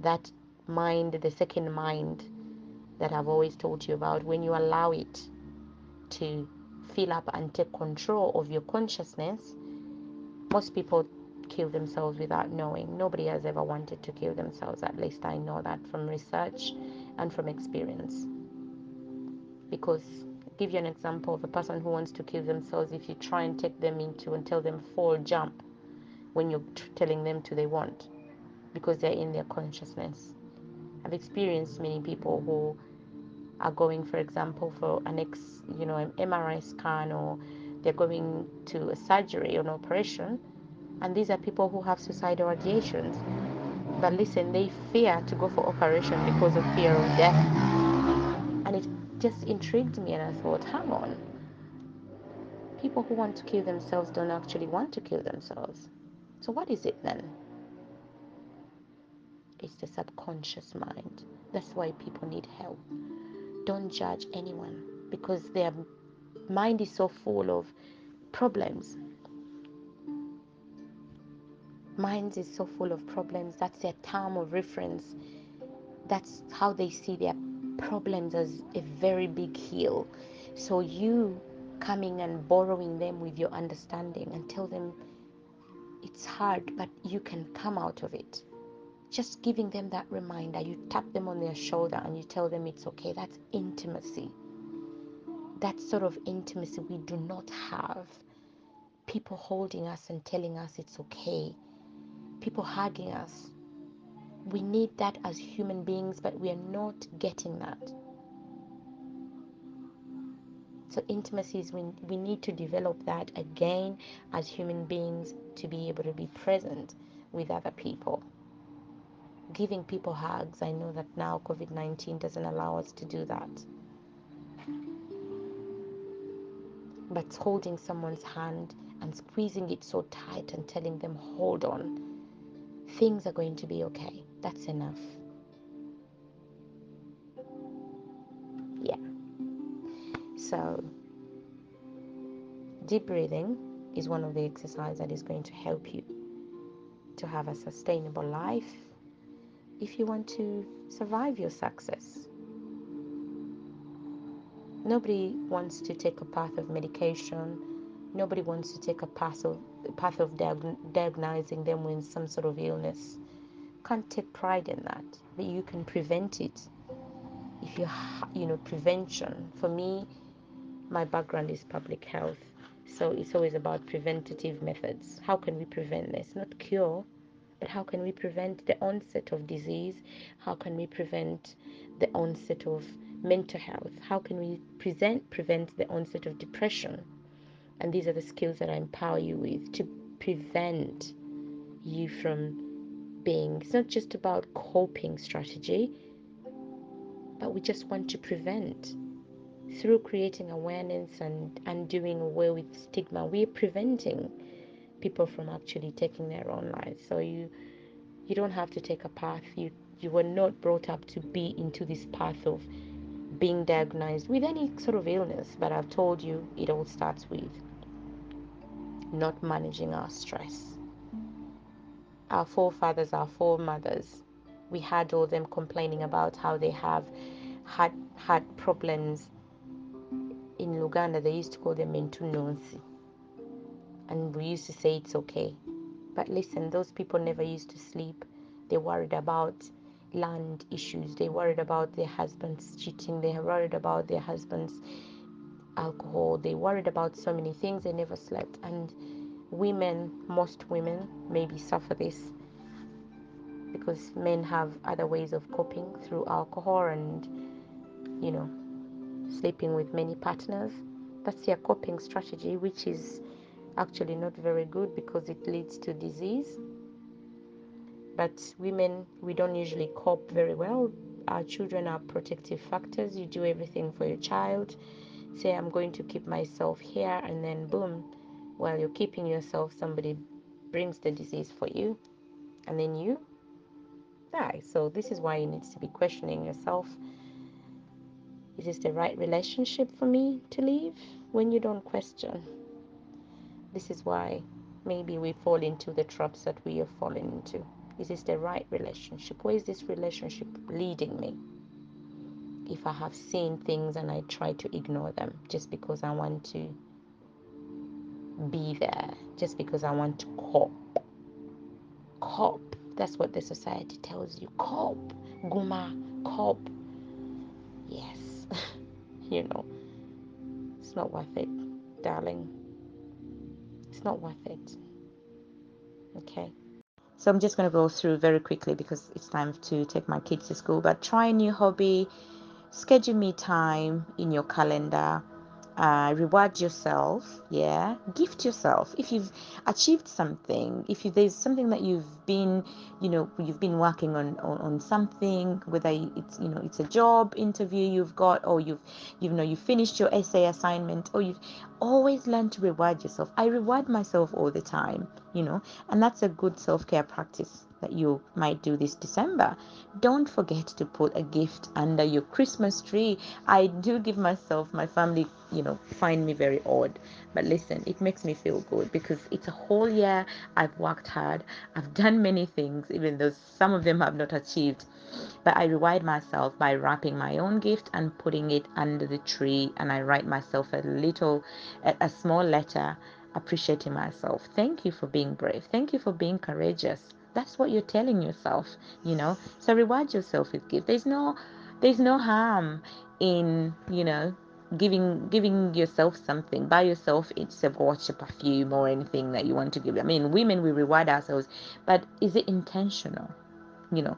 that mind, the second mind that I've always told you about, when you allow it to fill up and take control of your consciousness, most people kill themselves without knowing. Nobody has ever wanted to kill themselves, at least I know that from research and from experience. Because, give you an example of a person who wants to kill themselves, if you try and take them into and tell them fall, jump, when you're telling them to, they won't, because they're in their consciousness. I've experienced many people who are going, for example, for an ex, you know, an MRI scan or they're going to a surgery or an operation and these are people who have suicidal ideations. But listen, they fear to go for operation because of fear of death. And it just intrigued me, and I thought, hang on. People who want to kill themselves don't actually want to kill themselves. So, what is it then? It's the subconscious mind. That's why people need help. Don't judge anyone because their mind is so full of problems minds is so full of problems. That's their term of reference. That's how they see their problems as a very big hill. So you coming and borrowing them with your understanding and tell them it's hard, but you can come out of it. Just giving them that reminder, you tap them on their shoulder and you tell them it's okay. That's intimacy. That sort of intimacy we do not have. People holding us and telling us it's okay people hugging us. We need that as human beings, but we are not getting that. So, intimacy is when we need to develop that again as human beings to be able to be present with other people. Giving people hugs, I know that now COVID 19 doesn't allow us to do that. But holding someone's hand and squeezing it so tight and telling them, hold on, things are going to be okay. That's enough. Yeah. So, deep breathing is one of the exercises that is going to help you to have a sustainable life if you want to survive your success. Nobody wants to take a path of medication. Nobody wants to take a path of path of diag- diagnosing them with some sort of illness. Can't take pride in that, but you can prevent it. If you, ha- you know, prevention. For me, my background is public health, so it's always about preventative methods. How can we prevent this? Not cure, but how can we prevent the onset of disease? How can we prevent the onset of mental health? How can we present prevent the onset of depression? And these are the skills that I empower you with to prevent you from being. It's not just about coping strategy, but we just want to prevent. through creating awareness and, and doing away with stigma, we're preventing people from actually taking their own lives. So you you don't have to take a path you you were not brought up to be into this path of being diagnosed with any sort of illness, but I've told you it all starts with not managing our stress. Our forefathers, our foremothers, we had all them complaining about how they have had had problems in Luganda, they used to call them Mentunonsi. And we used to say it's okay. But listen, those people never used to sleep. They worried about land issues. They worried about their husbands cheating. They worried about their husbands alcohol. They worried about so many things. They never slept. And women, most women, maybe suffer this because men have other ways of coping through alcohol and, you know, sleeping with many partners. That's their coping strategy, which is actually not very good because it leads to disease. But women, we don't usually cope very well. Our children are protective factors. You do everything for your child. Say, I'm going to keep myself here, and then boom, while you're keeping yourself, somebody brings the disease for you, and then you die. So, this is why you need to be questioning yourself is this the right relationship for me to leave? When you don't question, this is why maybe we fall into the traps that we have fallen into. Is this the right relationship? Where is this relationship leading me? If I have seen things and I try to ignore them just because I want to be there, just because I want to cop. Cop. That's what the society tells you. Cop. Guma. Cop. Yes. you know, it's not worth it, darling. It's not worth it. Okay. So I'm just going to go through very quickly because it's time to take my kids to school. But try a new hobby, schedule me time in your calendar uh, reward yourself yeah? Gift yourself. If you've achieved something if you, there's something that you've been you know you've been working on, on on something whether it's you know it's a job interview you've got or you've you know you finished your essay assignment or you've always learn to reward yourself. I reward myself all the time you know? And that's a good self-care practice that you might do this December. Don't forget to put a gift under your Christmas tree. I do give myself, my family, you know, find me very odd. But listen, it makes me feel good because it's a whole year. I've worked hard. I've done many things, even though some of them I've not achieved. But I reward myself by wrapping my own gift and putting it under the tree. And I write myself a little, a, a small letter appreciating myself. Thank you for being brave. Thank you for being courageous that's what you're telling yourself you know? So reward yourself with gift there's no there's no harm in you know giving giving yourself something. Buy yourself it's a watch a perfume or anything that you want to give. I mean women we reward ourselves but is it intentional? You know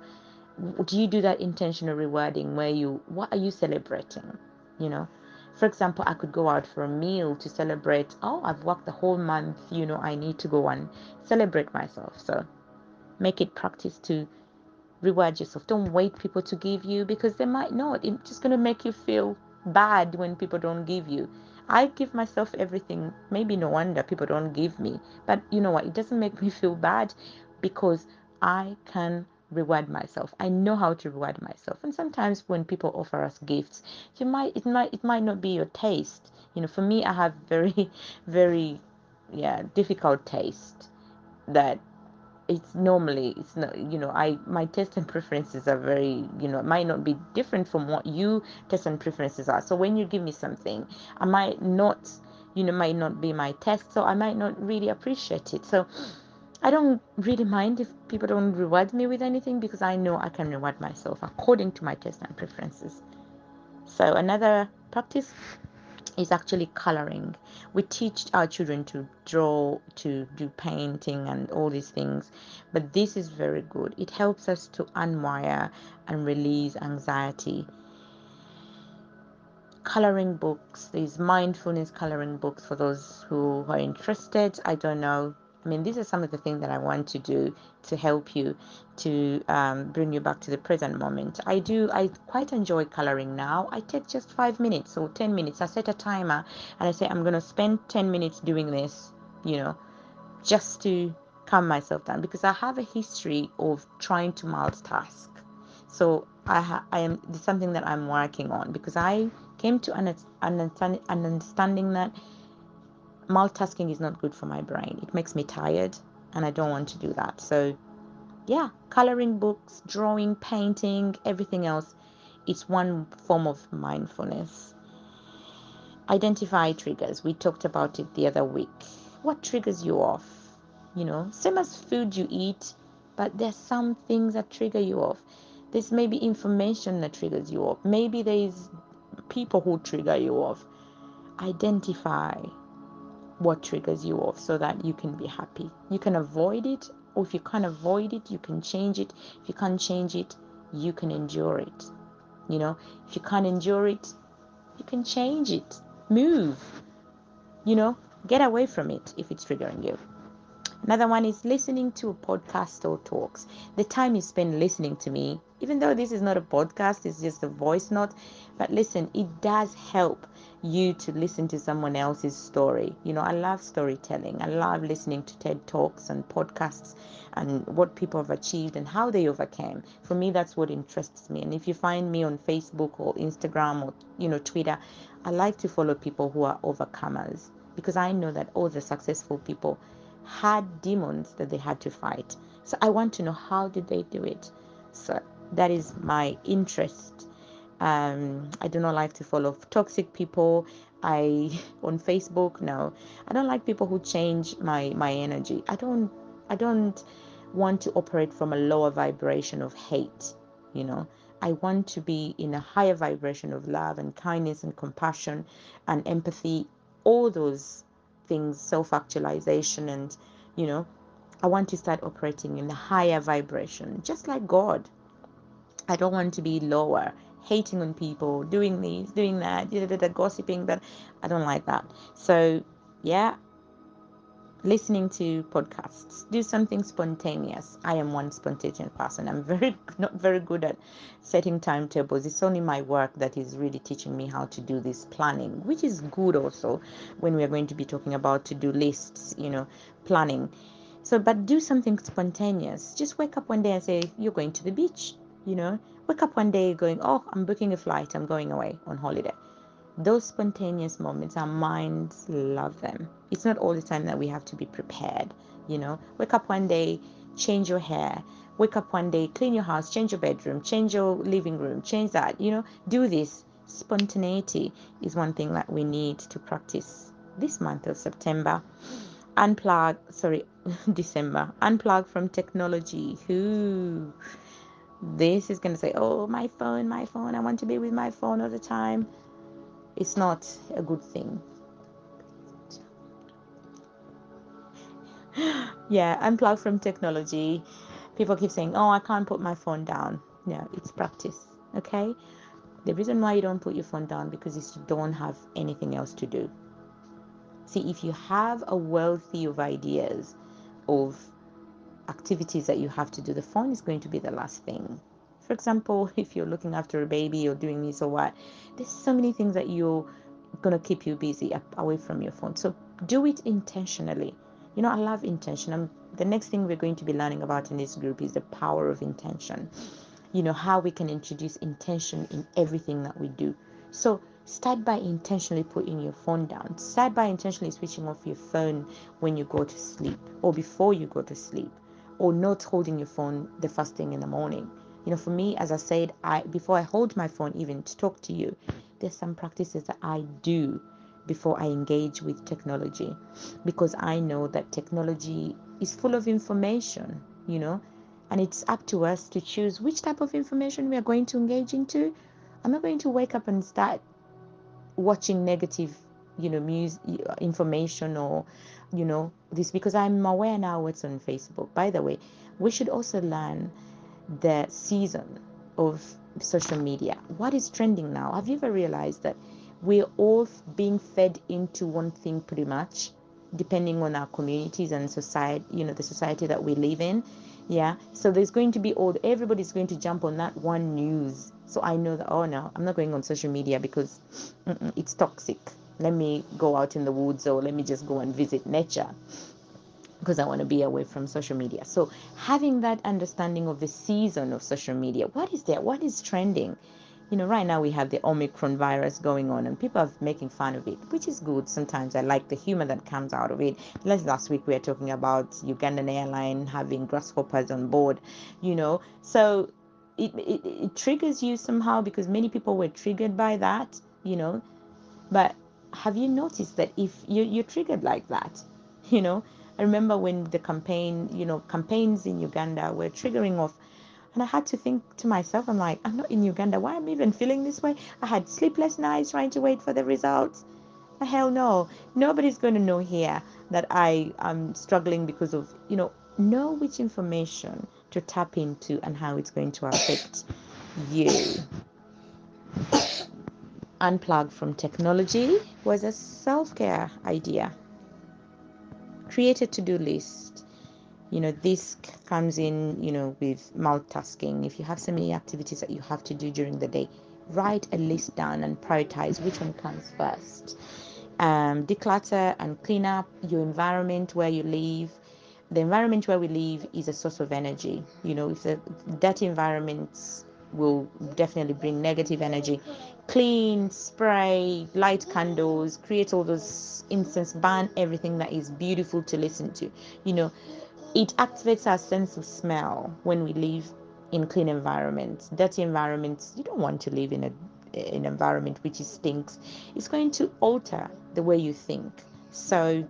do you do that intentional rewarding where you what are you celebrating? You know? For example i could go out for a meal to celebrate oh i've worked the whole month you know i need to go and celebrate myself. So make it practice to reward yourself. Don't wait people to give you because they might not. It's just going to make you feel bad when people don't give you. I give myself everything. Maybe no wonder people don't give me. But you know what? It doesn't make me feel bad because I can reward myself. I know how to reward myself. And sometimes when people offer us gifts, you might it might it might not be your taste. You know, for me I have very very yeah, difficult taste that it's normally it's not you know i my taste and preferences are very you know might not be different from what you taste and preferences are. So when you give me something i might not you know might not be my taste so i might not really appreciate it. So i don't really mind if people don't reward me with anything because i know i can reward myself according to my taste and preferences. So another practice is actually coloring. We teach our children to draw, to do painting, and all these things, but this is very good. It helps us to unwire and release anxiety. Coloring books, these mindfulness coloring books for those who are interested. I don't know I mean, these are some of the things that I want to do to help you to um, bring you back to the present moment. I do, I quite enjoy coloring now. I take just five minutes or 10 minutes. I set a timer and I say, I'm going to spend 10 minutes doing this, you know, just to calm myself down because I have a history of trying to multitask. So I, ha- I am, something that I'm working on because I came to an, an, an understanding that multitasking is not good for my brain. It makes me tired and I don't want to do that. So, yeah, coloring books, drawing, painting, everything else, it's one form of mindfulness. Identify triggers. We talked about it the other week. What triggers you off? You know, same as food you eat, but there's some things that trigger you off. There's maybe information that triggers you off. Maybe there's people who trigger you off. Identify what triggers you off so that you can be happy. You can avoid it, or if you can't avoid it, you can change it. If you can't change it, you can endure it. You know, if you can't endure it, you can change it. Move. You know, get away from it if it's triggering you. Another one is listening to a podcast or talks. The time you spend listening to me, even though this is not a podcast, it's just a voice note, but listen, it does help you to listen to someone else's story. You know, I love storytelling. I love listening to TED Talks and podcasts and what people have achieved and how they overcame. For me, that's what interests me. And if you find me on Facebook or Instagram or, you know, Twitter, I like to follow people who are overcomers because I know that all the successful people had demons that they had to fight. So I want to know how did they do it. So that is my interest. Um, I do not like to follow toxic people. I on Facebook, no. I don't like people who change my my energy. I don't I don't want to operate from a lower vibration of hate, you know. I want to be in a higher vibration of love and kindness and compassion and empathy, all those things, self actualization, and you know, I want to start operating in a higher vibration, just like God. I don't want to be lower, hating on people, doing this, doing that, gossiping. but I don't like that. So, yeah, listening to podcasts. Do something spontaneous. I am one spontaneous person. I'm very not very good at setting timetables. It's only my work that is really teaching me how to do this planning which is good also when we are going to be talking about to do lists you know planning. So but do something spontaneous. Just wake up one day and say you're going to the beach you know? Wake up one day going oh i'm booking a flight. I'm going away on holiday those spontaneous moments our minds love them. It's not all the time that we have to be prepared you know? Wake up one day change your hair. Wake up one day clean your house change your bedroom change your living room change that you know? Do this. Spontaneity is one thing that we need to practice this month of september. Unplug sorry december. Unplug from technology. Who this is going to say oh my phone my phone. I want to be with my phone all the time it's not a good thing. yeah, unplug from technology. People keep saying, "Oh, I can't put my phone down." No, it's practice. Okay. The reason why you don't put your phone down because you don't have anything else to do. See, if you have a wealthy of ideas of activities that you have to do, the phone is going to be the last thing. For example, if you're looking after a baby or doing this or what, there's so many things that you're gonna keep you busy away from your phone. So do it intentionally. You know, I love intention. The next thing we're going to be learning about in this group is the power of intention. You know, how we can introduce intention in everything that we do. So start by intentionally putting your phone down. Start by intentionally switching off your phone when you go to sleep or before you go to sleep or not holding your phone the first thing in the morning. You know, for me, as I said, I before I hold my phone even to talk to you, there's some practices that I do before I engage with technology because I know that technology is full of information, you know, and it's up to us to choose which type of information we are going to engage into. I'm not going to wake up and start watching negative, you know, music uh, information or, you know, this because I'm aware now what's on Facebook. By the way, we should also learn the season of social media. What is trending now? Have you ever realized that we're all being fed into one thing pretty much? depending on our communities and society, you know, the society that we live in. Yeah. So there's going to be all everybody's going to jump on that one news. So I know that oh no, I'm not going on social media because it's toxic. Let me go out in the woods or let me just go and visit nature because I want to be away from social media. So having that understanding of the season of social media, what is there? What is trending? You know, right now we have the Omicron virus going on and people are making fun of it, which is good. Sometimes I like the humor that comes out of it. Last week we were talking about Ugandan airline having grasshoppers on board, you know. So it, it, it triggers you somehow because many people were triggered by that, you know. But have you noticed that if you, you're triggered like that, you know, I remember when the campaign, you know, campaigns in Uganda were triggering off. And I had to think to myself, I'm like, I'm not in Uganda. Why am I even feeling this way? I had sleepless nights trying to wait for the results. The hell no. Nobody's going to know here that I am struggling because of, you know, know which information to tap into and how it's going to affect you. Unplug from technology was a self care idea create a to-do list you know this comes in you know with multitasking. If you have so many activities that you have to do during the day write a list down and prioritize which one comes first. Um, declutter and clean up your environment where you live. The environment where we live is a source of energy. You know if the dirty environments will definitely bring negative energy. Clean, spray, light candles, create all those incense, burn everything that is beautiful to listen to. You know, it activates our sense of smell when we live in clean environments. Dirty environments, you don't want to live in a an environment which is stinks. It's going to alter the way you think. So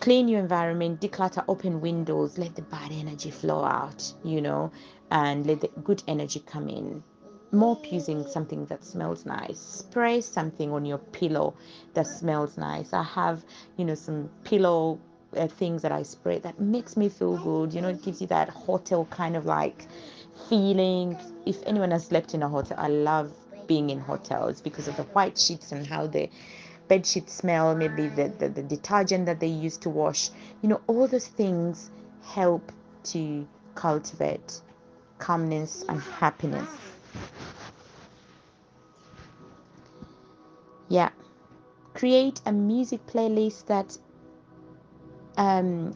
clean your environment, declutter, open windows, let the bad energy flow out, you know, and let the good energy come in. Mop using something that smells nice. Spray something on your pillow that smells nice. I have, you know, some pillow uh, things that I spray that makes me feel good. You know, it gives you that hotel kind of like feeling. If anyone has slept in a hotel, I love being in hotels because of the white sheets and how the bed sheets smell, maybe the, the, the detergent that they use to wash. You know, all those things help to cultivate calmness and happiness. Yeah. Create a music playlist that um,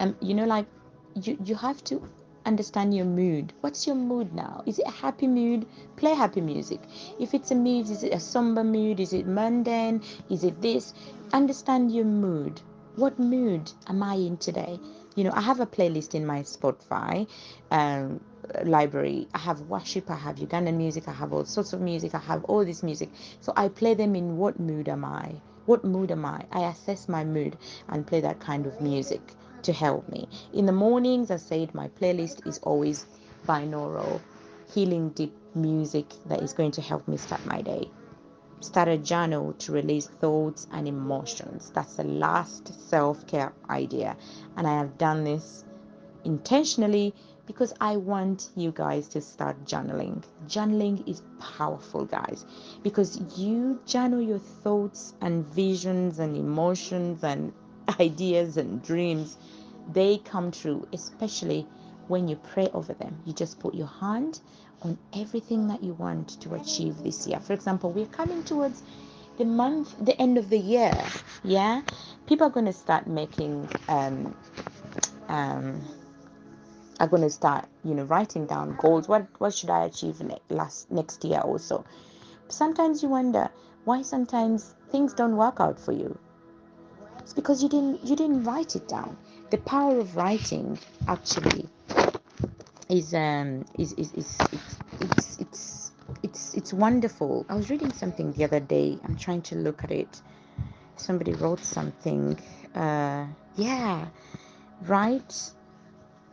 um you know like you you have to understand your mood. What's your mood now? Is it a happy mood? Play happy music. If it's a mood, is it a somber mood? Is it mundane? Is it this? Understand your mood. What mood am I in today? You know, I have a playlist in my Spotify um, library. I have worship, I have Ugandan music, I have all sorts of music, I have all this music. So I play them in what mood am I? What mood am I? I assess my mood and play that kind of music to help me. In the mornings, I said my playlist is always binaural, healing deep music that is going to help me start my day. Start a journal to release thoughts and emotions. That's the last self care idea. And I have done this intentionally because I want you guys to start journaling. Journaling is powerful, guys, because you journal your thoughts and visions and emotions and ideas and dreams. They come true, especially when you pray over them. You just put your hand on everything that you want to achieve this year. For example, we're coming towards the month, the end of the year. Yeah, people are going to start making um, um, are going to start you know writing down goals. What what should i achieve ne- last next year also? Sometimes you wonder why sometimes things don't work out for you. It's because you didn't you didn't write it down. The power of writing actually is um is is, is it's, it's it's it's it's wonderful. I was reading something the other day. I'm trying to look at it. Somebody wrote something uh yeah write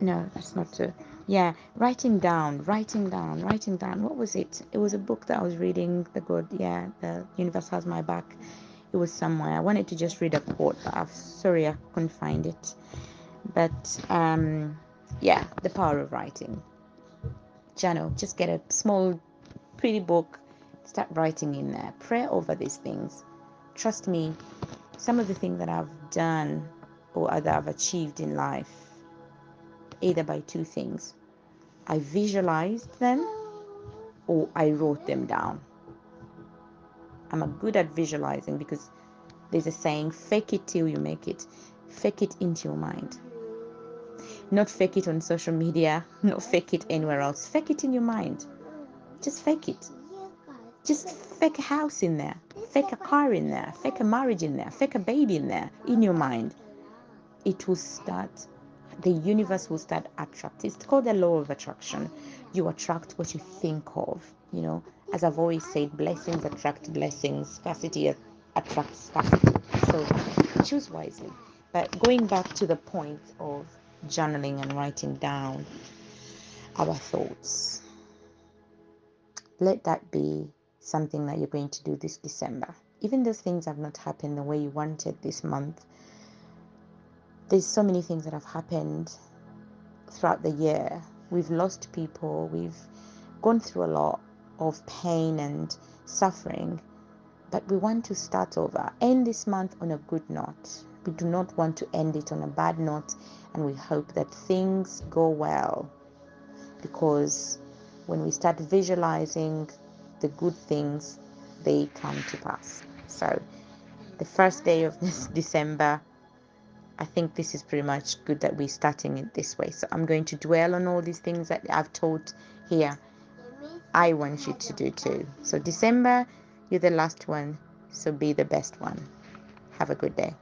no that's not yeah writing down writing down writing down. What was it? It was a book that i was reading the good yeah the universe has my back. It was somewhere. I wanted to just read a quote but i'm sorry i couldn't find it. But um yeah the power of writing. Journal just get a small pretty book start writing in there. Pray over these things. Trust me some of the things that I've done or that I've achieved in life, either by two things I visualized them or I wrote them down. I'm a good at visualizing because there's a saying, fake it till you make it. Fake it into your mind. Not fake it on social media, not fake it anywhere else. Fake it in your mind. Just fake it. Just fake a house in there, fake a car in there, fake a marriage in there, fake a baby in there, in your mind. It will start, the universe will start attracting. It's called the law of attraction. You attract what you think of, you know. As I've always said, blessings attract blessings, scarcity attracts scarcity. So choose wisely. But going back to the point of journaling and writing down our thoughts, let that be something that you're going to do this December. Even those things have not happened the way you wanted this month, there's so many things that have happened throughout the year. We've lost people, we've gone through a lot of pain and suffering, but we want to start over. End this month on a good note. We do not want to end it on a bad note, and we hope that things go well because when we start visualizing the good things, they come to pass. So, the first day of this December, I think this is pretty much good that we're starting it this way. So, I'm going to dwell on all these things that I've taught here. I want you to do too. So, December, you're the last one, so be the best one. Have a good day.